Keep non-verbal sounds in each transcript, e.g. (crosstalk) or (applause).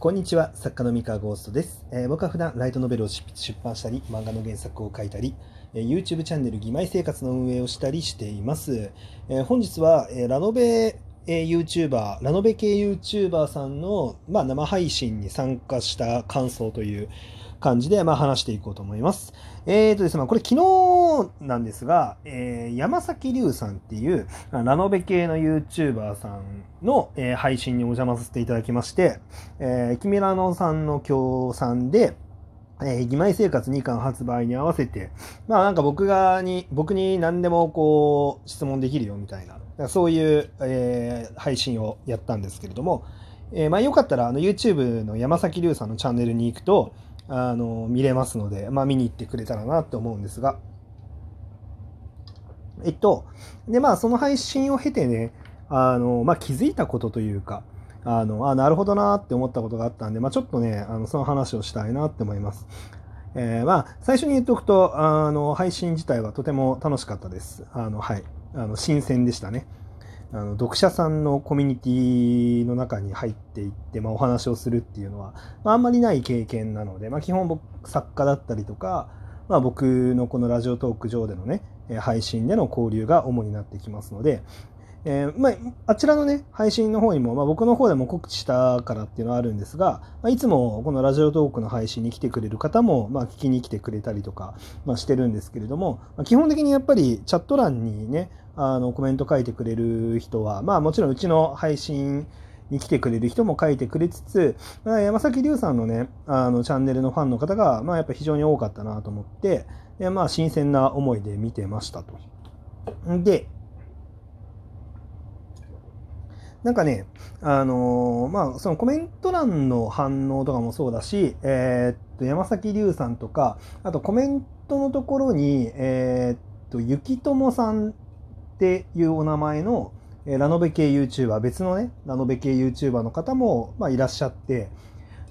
こんにちは作家の三河ゴーストです、えー僕は普段ライトノベルを出版したり漫画の原作を書いたり、えー YouTube チャンネル「義妹生活」の運営をしたりしています、えー本日は、えーラノベ、えー YouTuber ラノベ系 YouTuber さんの、まあ、生配信に参加した感想という感じで、まあ、話していこうと思います。えーとですね、これ昨日なんですが、えー山崎龍さんっていうラノベ系の YouTuber さんの、えー配信にお邪魔させていただきまして、えー、キミラノさんの協賛で、えー、義妹生活2巻発売に合わせて、まあなんか僕がに、僕に何でもこう質問できるよみたいな、そういう、えー配信をやったんですけれども、えーまあよかったらあの YouTube の山崎龍さんのチャンネルに行くと、あの、見れますので、まあ見に行ってくれたらなって思うんですが、えっと、でまあその配信を経てね、あの、まあ気づいたことというか、あの、あ、なるほどなって思ったことがあったんで、まあちょっとね、あの、その話をしたいなって思います。えーまあ、最初に言っておくと、あの、配信自体はとても楽しかったです。あの、はい。あの、新鮮でしたね。あの、読者さんのコミュニティの中に入っていって、まあ、お話をするっていうのは、まあ、あんまりない経験なので、まあ、基本僕、作家だったりとか、まあ、僕のこのラジオトーク上でのね、配信での交流が主になってきますので、えーまあ、あちらのね、配信の方にも、まあ、僕の方でも告知したからっていうのはあるんですが、まあ、いつもこのラジオトークの配信に来てくれる方も、まあ、聞きに来てくれたりとか、まあ、してるんですけれども、まあ、基本的にやっぱりチャット欄にね、あのコメント書いてくれる人は、まあ、もちろんうちの配信に来てくれる人も書いてくれつつ、まあ、山崎龍さんのね、あのチャンネルのファンの方が、まあ、やっぱ非常に多かったなと思って、でまあ、新鮮な思いで見てましたと。で、なんかね、あのーまあ、そのコメント欄の反応とかもそうだし、えーっと、山崎龍さんとか、あとコメントのところに、えーっと、ゆきともさんっていうお名前の、えラノベ系 YouTuber、別のね、ラノベ系 YouTuber の方も、まあ、いらっしゃって、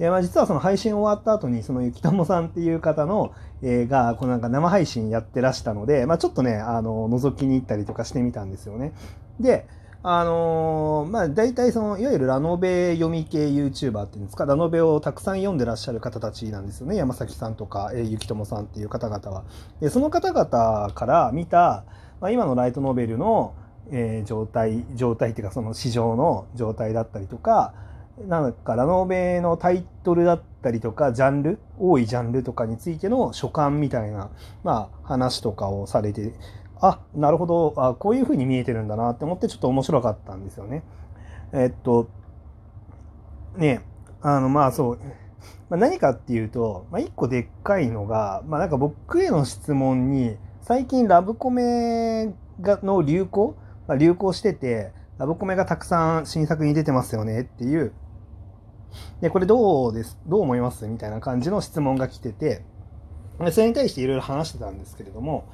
でまあ、実はその配信終わった後に、そのゆきともさんっていう方の、えーが、このなんか生配信やってらしたので、まあ、ちょっとね、あの、覗きに行ったりとかしてみたんですよね。で、あのーまあ大体そのいわゆるラノベ読み系 YouTuber っていうんですかラノベをたくさん読んでらっしゃる方たちなんですよね。山崎さんとか、えー、ゆきともさんっていう方々は。でその方々から見た、まあ、今のライトノベルの、えー状態状態っていうかその市場の状態だったりとかなんかラノベのタイトルだったりとかジャンル多いジャンルとかについての所感みたいな、まあ、話とかをされてあなるほど。あこういう風に見えてるんだなって思ってちょっと面白かったんですよね。えっとねあのまあそう、まあ、何かっていうと、まあ、一個でっかいのが、まあ、なんか僕への質問に最近ラブコメがの流行、まあ、流行しててラブコメがたくさん新作に出てますよねっていう。でこれどうですどう思いますみたいな感じの質問が来ててそれに対していろいろ話してたんですけれども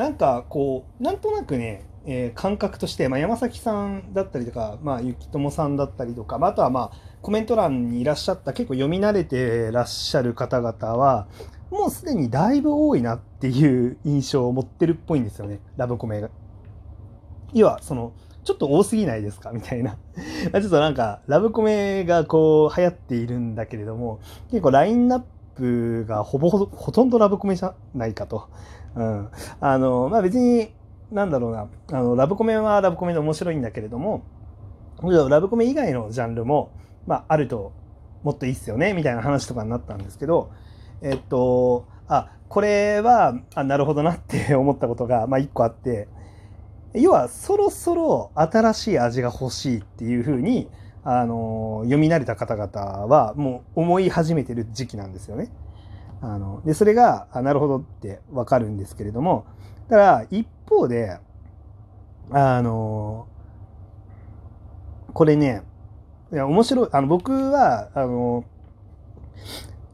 なんかこうなんとなくね、えー感覚として、まあ、山崎さんだったりとか、まあ、ゆきともさんだったりとか、まあ、あとはまあコメント欄にいらっしゃった結構読み慣れてらっしゃる方々はもうすでにだいぶ多いなっていう印象を持ってるっぽいんですよねラブコメが。要はそのちょっと多すぎないですか？みたいな。(laughs) ちょっとなんかラブコメがこう流行っているんだけれども結構ラインナップがほぼほとんどラブコメじゃないかと。うん、あのまあ別になんだろうなあのラブコメはラブコメで面白いんだけれどもラブコメ以外のジャンルも、まあ、あるともっといいっすよねみたいな話とかになったんですけどえっとあこれはあなるほどなって思ったことが、まあ、一個あって要はそろそろ新しい味が欲しいっていうふうにあの読み慣れた方々はもう思い始めてる時期なんですよね。あのでそれがあなるほどってわかるんですけれどもただ一方であのこれねいや面白いあの僕はあの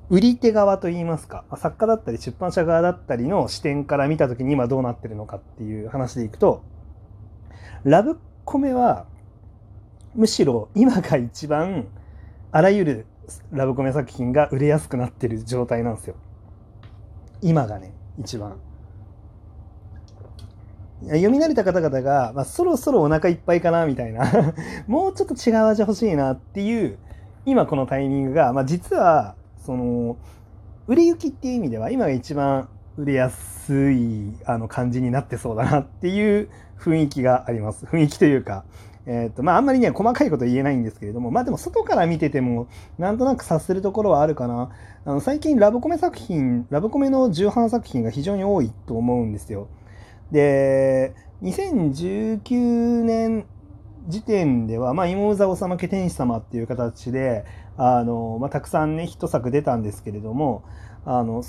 売り手側といいますか作家だったり出版社側だったりの視点から見た時に今どうなってるのかっていう話でいくとラブコメはむしろ今が一番あらゆるラブコメ作品が売れやすくなってる状態なんですよ。今がね、一番。読み慣れた方々が、まあ、そろそろお腹いっぱいかなみたいな (laughs) もうちょっと違う味欲しいなっていう今このタイミングが、まあ、実はその売れ行きっていう意味では今が一番売れやすいあの感じになってそうだなっていう雰囲気があります。雰囲気というか、えっ、ー、と、まあ、あんまりね、細かいこと言えないんですけれども、まあでも外から見てても、なんとなく察するところはあるかな。あの、最近ラブコメ作品、ラブコメの重版作品が非常に多いと思うんですよ。で、2019年時点では、まあ、妹座おさまけ天使様っていう形で、あの、まあ、たくさんね、一作出たんですけれども、あの、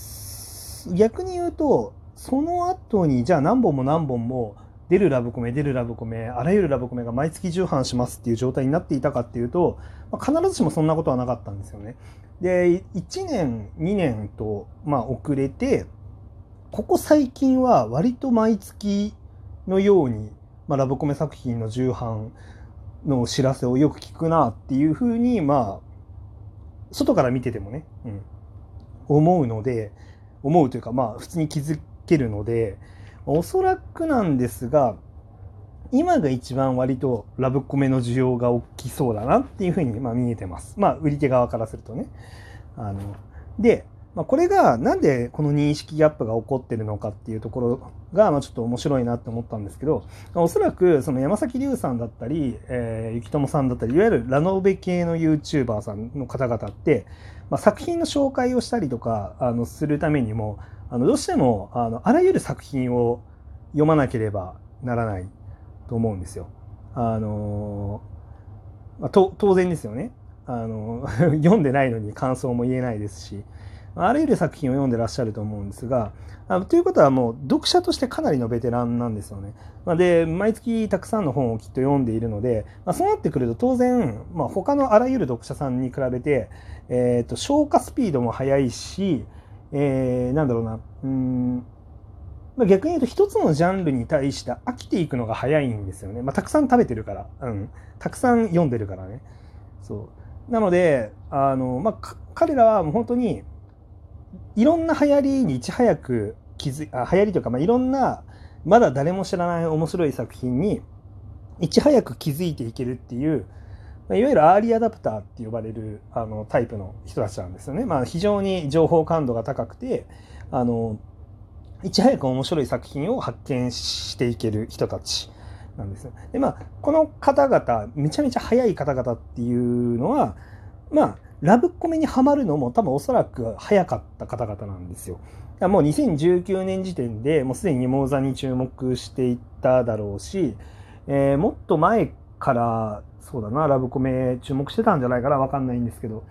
逆に言うと、その後に、じゃあ何本も何本も、出るラブコメ、出るラブコメ、あらゆるラブコメが毎月重版しますっていう状態になっていたかっていうと、まあ、必ずしもそんなことはなかったんですよね。で、1年、2年と、まあ、遅れて、ここ最近は割と毎月のように、まあ、ラブコメ作品の重版の知らせをよく聞くなっていうふうに、まあ、外から見ててもね、うん、思うので、思うというか、まあ、普通に気づけるので、おそらくなんですが、今が一番割とラブコメの需要が大きそうだなっていうふうにま見えてます。まあ、売り手側からするとね。あので、まあ、これがなんでこの認識ギャップが起こってるのかっていうところが、まあ、ちょっと面白いなって思ったんですけど、おそらくその山崎隆さんだったり、えー、ゆきともさんだったり、いわゆるラノベ系の YouTuber さんの方々って、まあ、作品の紹介をしたりとかあのするためにも、あのどうしてもあのあらゆる作品を読まなければならないと思うんですよ。あのまあ、当然ですよね。あの (laughs) 読んでないのに感想も言えないですしあらゆる作品を読んでらっしゃると思うんですがあということはもう読者としてかなりのベテランなんですよね。まあ、で毎月たくさんの本をきっと読んでいるので、まあ、そうなってくると当然、まあ、他のあらゆる読者さんに比べて、えーと消化スピードも速いしえー、なんだろうな、うん、ま、逆に言うと一つのジャンルに対して飽きていくのが早いんですよね。まあ、たくさん食べてるから、うん。たくさん読んでるからね。そう。なので、あの、まあ、彼らはもう本当に、いろんな流行りにいち早く気づあ、流行りというか、まあ、いろんな、まだ誰も知らない面白い作品に、いち早く気づいていけるっていう、まいわゆるアーリーアダプターって呼ばれるあのタイプの人たちなんですよね。まあ、非常に情報感度が高くて、あの、いち早く面白い作品を発見していける人たちなんです。で、まあ、この方々、めちゃめちゃ早い方々っていうのは、まあ、ラブコメにはまるのも多分おそらく早かった方々なんですよ。もう2019年時点でもうすでにモーザに注目していっただろうし、えー、もっと前からそうだな、ラブコメ注目してたんじゃないかな、わかんないんですけど、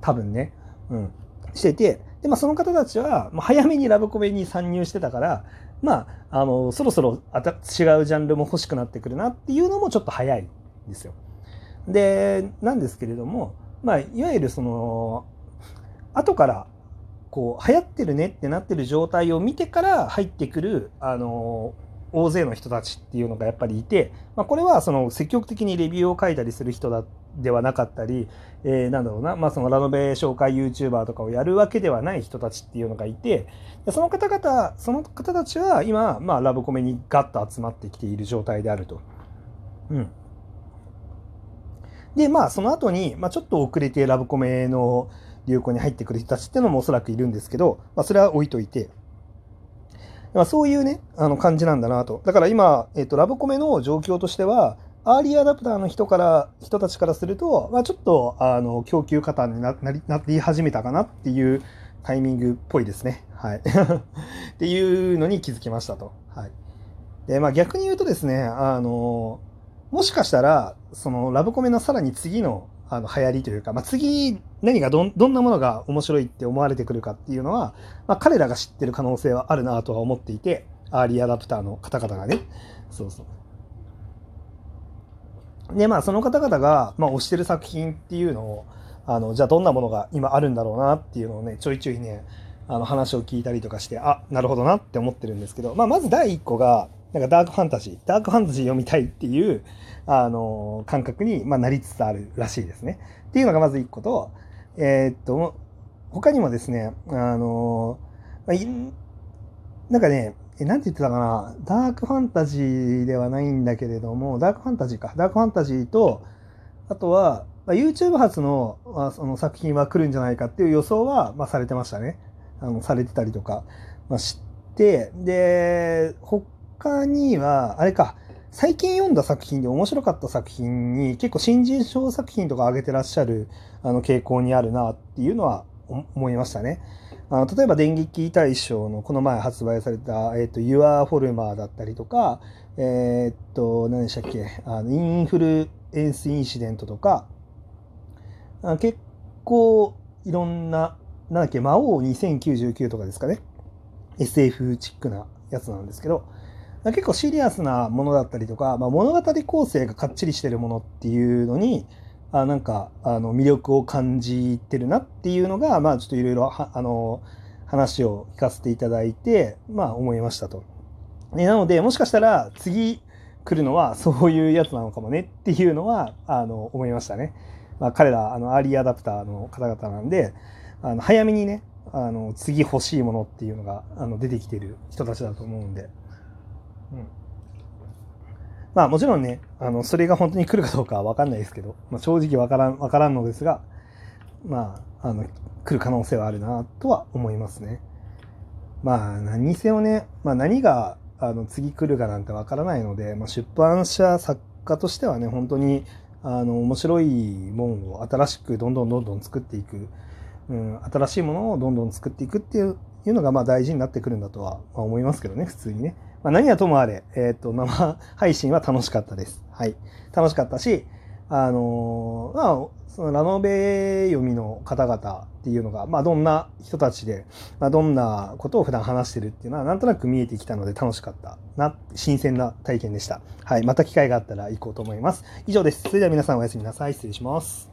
多分ね、うん、してて、で、まあ、その方たちは、早めにラブコメに参入してたから、まあ、あの、そろそろあた違うジャンルも欲しくなってくるなっていうのもちょっと早いんですよ。で、なんですけれども、まあ、いわゆるその、後から、こう、流行ってるねってなってる状態を見てから入ってくる、あの、大勢の人たちっていうのがやっぱりいて、まあ、これはその積極的にレビューを書いたりする人だではなかったり、えー、なんだろうな、まあ、そのラノベ紹介 YouTuber とかをやるわけではない人たちっていうのがいて、その方々、その方たちは今、まあ、ラブコメにガッと集まってきている状態であると。うん。で、まあ、その後に、まあ、ちょっと遅れてラブコメの流行に入ってくる人たちっていうのもおそらくいるんですけど、まあ、それは置いといて、まあ、そういうね、あの感じなんだなと。だから今、えっ、と、ラブコメの状況としては、アーリーアダプターの人から、人たちからすると、まあ、ちょっと、あの、供給過多にななりなり始めたかなっていうタイミングっぽいですね。はい。(laughs) っていうのに気づきましたと。はい。で、まあ逆に言うとですね、あの、もしかしたら、そのラブコメのさらに次のあの流行りというか、まあ、次何がどんどんなものが面白いって思われてくるかっていうのは、まあ、彼らが知ってる可能性はあるなとは思っていてアーリーアダプターの方々がね。そうそう。でまあその方々が、まあ、推してる作品っていうのをあのじゃあどんなものが今あるんだろうなっていうのをねちょいちょいねあの話を聞いたりとかしてあなるほどなって思ってるんですけど、まあ、まず第1個がなんかダークファンタジー、ダークファンタジー読みたいっていう、あの、感覚に、まあ、なりつつあるらしいですね。っていうのがまず一個と、えー、っと、他にもですね、あの、まあ、なんかね、え、なんて言ってたかな、ダークファンタジーではないんだけれども、ダークファンタジーか。ダークファンタジーと、あとは、まあ、YouTube 発の,、まあその作品は来るんじゃないかっていう予想は、まあ、されてましたね。あのされてたりとか、まあ、知って、で、他には、あれか、最近読んだ作品で面白かった作品に結構新人賞作品とか上げてらっしゃるあの傾向にあるなっていうのは思いましたね。あの例えば電撃大賞のこの前発売された、えっ、ー、と、Your Former だったりとか、えっ、と、何でしたっけ、あのインフルエンスインシデントとか、あ結構いろんな、なんだっけ、魔王2099とかですかね。SF チックなやつなんですけど、結構シリアスなものだったりとか、まあ、物語構成がかっちりしてるものっていうのに、あなんかあの魅力を感じてるなっていうのが、まあ、ちょっといろいろあの話を聞かせていただいて、まあ、思いましたと。なのでもしかしたら次来るのはそういうやつなのかもねっていうのはあの思いましたね。まあ、彼らあのアーリーアダプターの方々なんであの早めにねあの次欲しいものっていうのがあの出てきてる人たちだと思うんで。まあもちろんね、あの、それが本当に来るかどうかはわかんないですけど、まあ、正直わからん、わからんのですが、まあ、あの、来る可能性はあるなとは思いますね。まあ、何にせよね、まあ何が、あの、次来るかなんてわからないので、まあ、出版社作家としてはね、本当に、あの、面白いもんを新しくどんどんどんどん作っていく、うん、新しいものをどんどん作っていくっていういうのがまあ大事になってくるんだとは思いますけどね、普通にね。まあ、何はともあれ、えっ、ー、と、生配信は楽しかったです。はい。楽しかったし、あのー、まあ、そのラノベ読みの方々っていうのが、まあ、どんな人たちで、まあ、どんなことを普段話してるっていうのは、なんとなく見えてきたので楽しかったな、新鮮な体験でした。はい。また機会があったら行こうと思います。以上です。それでは皆さんおやすみなさい。失礼します。